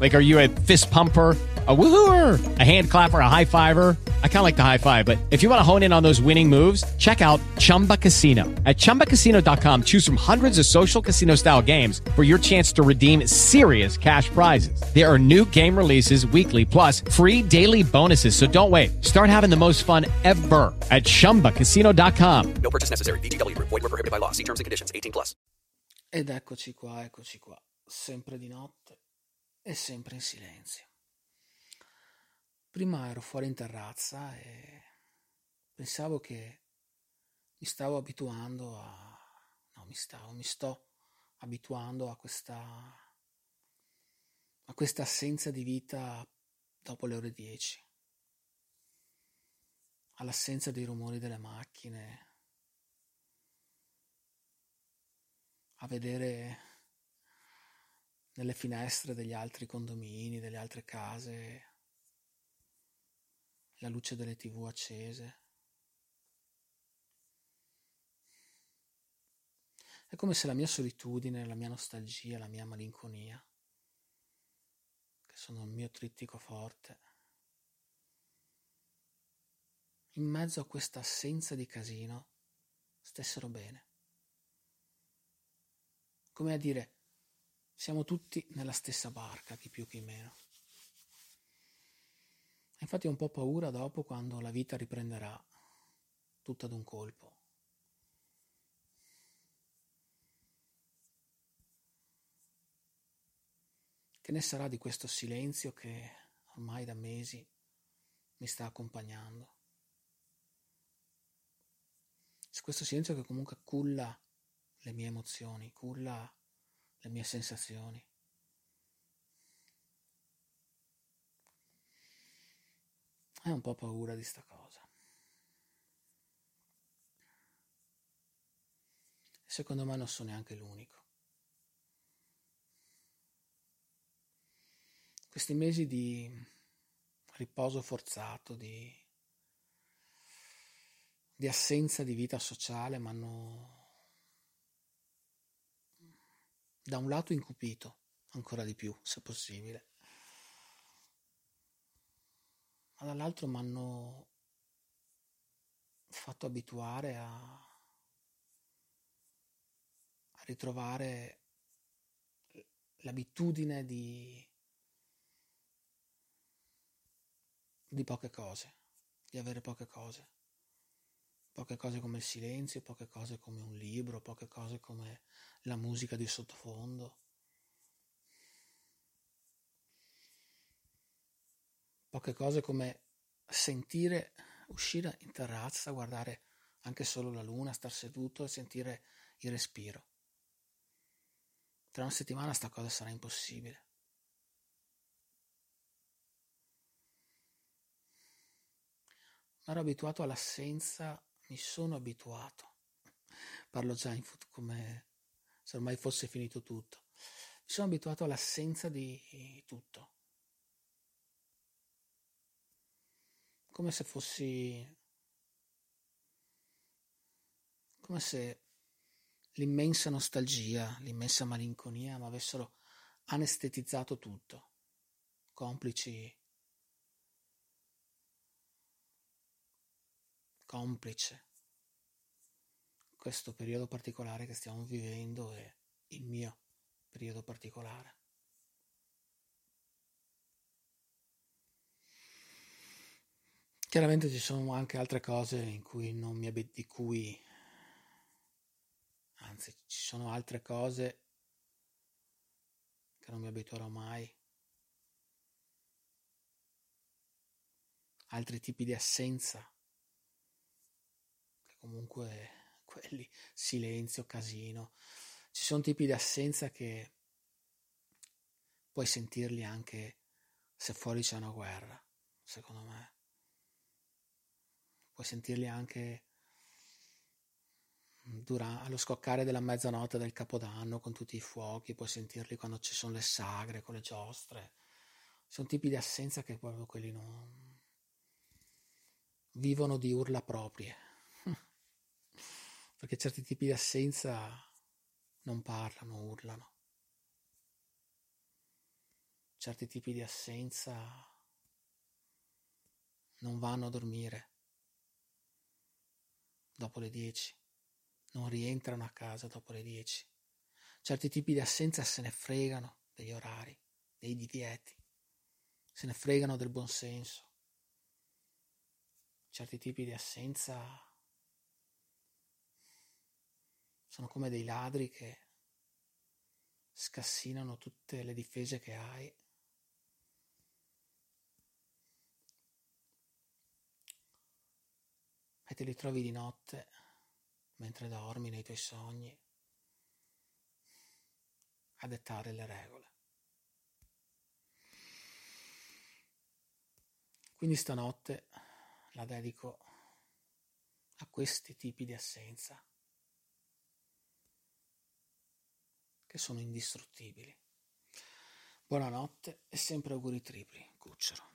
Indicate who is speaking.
Speaker 1: Like, are you a fist pumper? A woohooer, a hand clapper, a high fiver. I kind of like the high five, but if you want to hone in on those winning moves, check out Chumba Casino. At chumbacasino.com, choose from hundreds of social casino style games for your chance to redeem serious cash prizes. There are new game releases weekly, plus free daily bonuses. So don't wait. Start having the most fun ever at chumbacasino.com.
Speaker 2: No purchase necessary. VGW. Void were prohibited by law. See terms and conditions. 18 plus.
Speaker 3: Ed eccoci qua, eccoci qua, sempre di notte e sempre in silenzio. Prima ero fuori in terrazza e pensavo che mi stavo abituando a... no, mi stavo, mi sto abituando a questa... a questa assenza di vita dopo le ore 10, all'assenza dei rumori delle macchine, a vedere nelle finestre degli altri condomini, delle altre case, la luce delle tv accese. È come se la mia solitudine, la mia nostalgia, la mia malinconia, che sono il mio trittico forte, in mezzo a questa assenza di casino, stessero bene. Come a dire, siamo tutti nella stessa barca, chi più chi meno. Infatti ho un po' paura dopo quando la vita riprenderà tutta d'un colpo. Che ne sarà di questo silenzio che ormai da mesi mi sta accompagnando? Questo silenzio che comunque culla le mie emozioni, culla le mie sensazioni. Hai un po' paura di sta cosa. Secondo me non sono neanche l'unico. Questi mesi di riposo forzato, di, di assenza di vita sociale mi hanno da un lato incupito, ancora di più, se possibile ma dall'altro mi hanno fatto abituare a, a ritrovare l'abitudine di, di poche cose, di avere poche cose. Poche cose come il silenzio, poche cose come un libro, poche cose come la musica di sottofondo. poche cose come sentire, uscire in terrazza, guardare anche solo la luna, star seduto e sentire il respiro. Tra una settimana sta cosa sarà impossibile. Mi ero abituato all'assenza, mi sono abituato. Parlo già in foot come se ormai fosse finito tutto. Mi sono abituato all'assenza di tutto. come se fossi come se l'immensa nostalgia, l'immensa malinconia mi avessero anestetizzato tutto, complici, complice questo periodo particolare che stiamo vivendo e il mio periodo particolare. Chiaramente ci sono anche altre cose in cui non mi abit- di cui anzi ci sono altre cose che non mi abituerò mai. Altri tipi di assenza che comunque quelli silenzio, casino. Ci sono tipi di assenza che puoi sentirli anche se fuori c'è una guerra, secondo me. Puoi sentirli anche durante, allo scoccare della mezzanotte del Capodanno con tutti i fuochi, puoi sentirli quando ci sono le sagre con le giostre. Sono tipi di assenza che proprio quelli non vivono di urla proprie. Perché certi tipi di assenza non parlano, urlano. Certi tipi di assenza non vanno a dormire dopo le 10 non rientrano a casa dopo le 10. Certi tipi di assenza se ne fregano degli orari, dei divieti, se ne fregano del buonsenso. Certi tipi di assenza sono come dei ladri che scassinano tutte le difese che hai. E te li trovi di notte mentre dormi nei tuoi sogni, a dettare le regole. Quindi stanotte la dedico a questi tipi di assenza che sono indistruttibili. Buonanotte e sempre auguri tripli, cucciolo.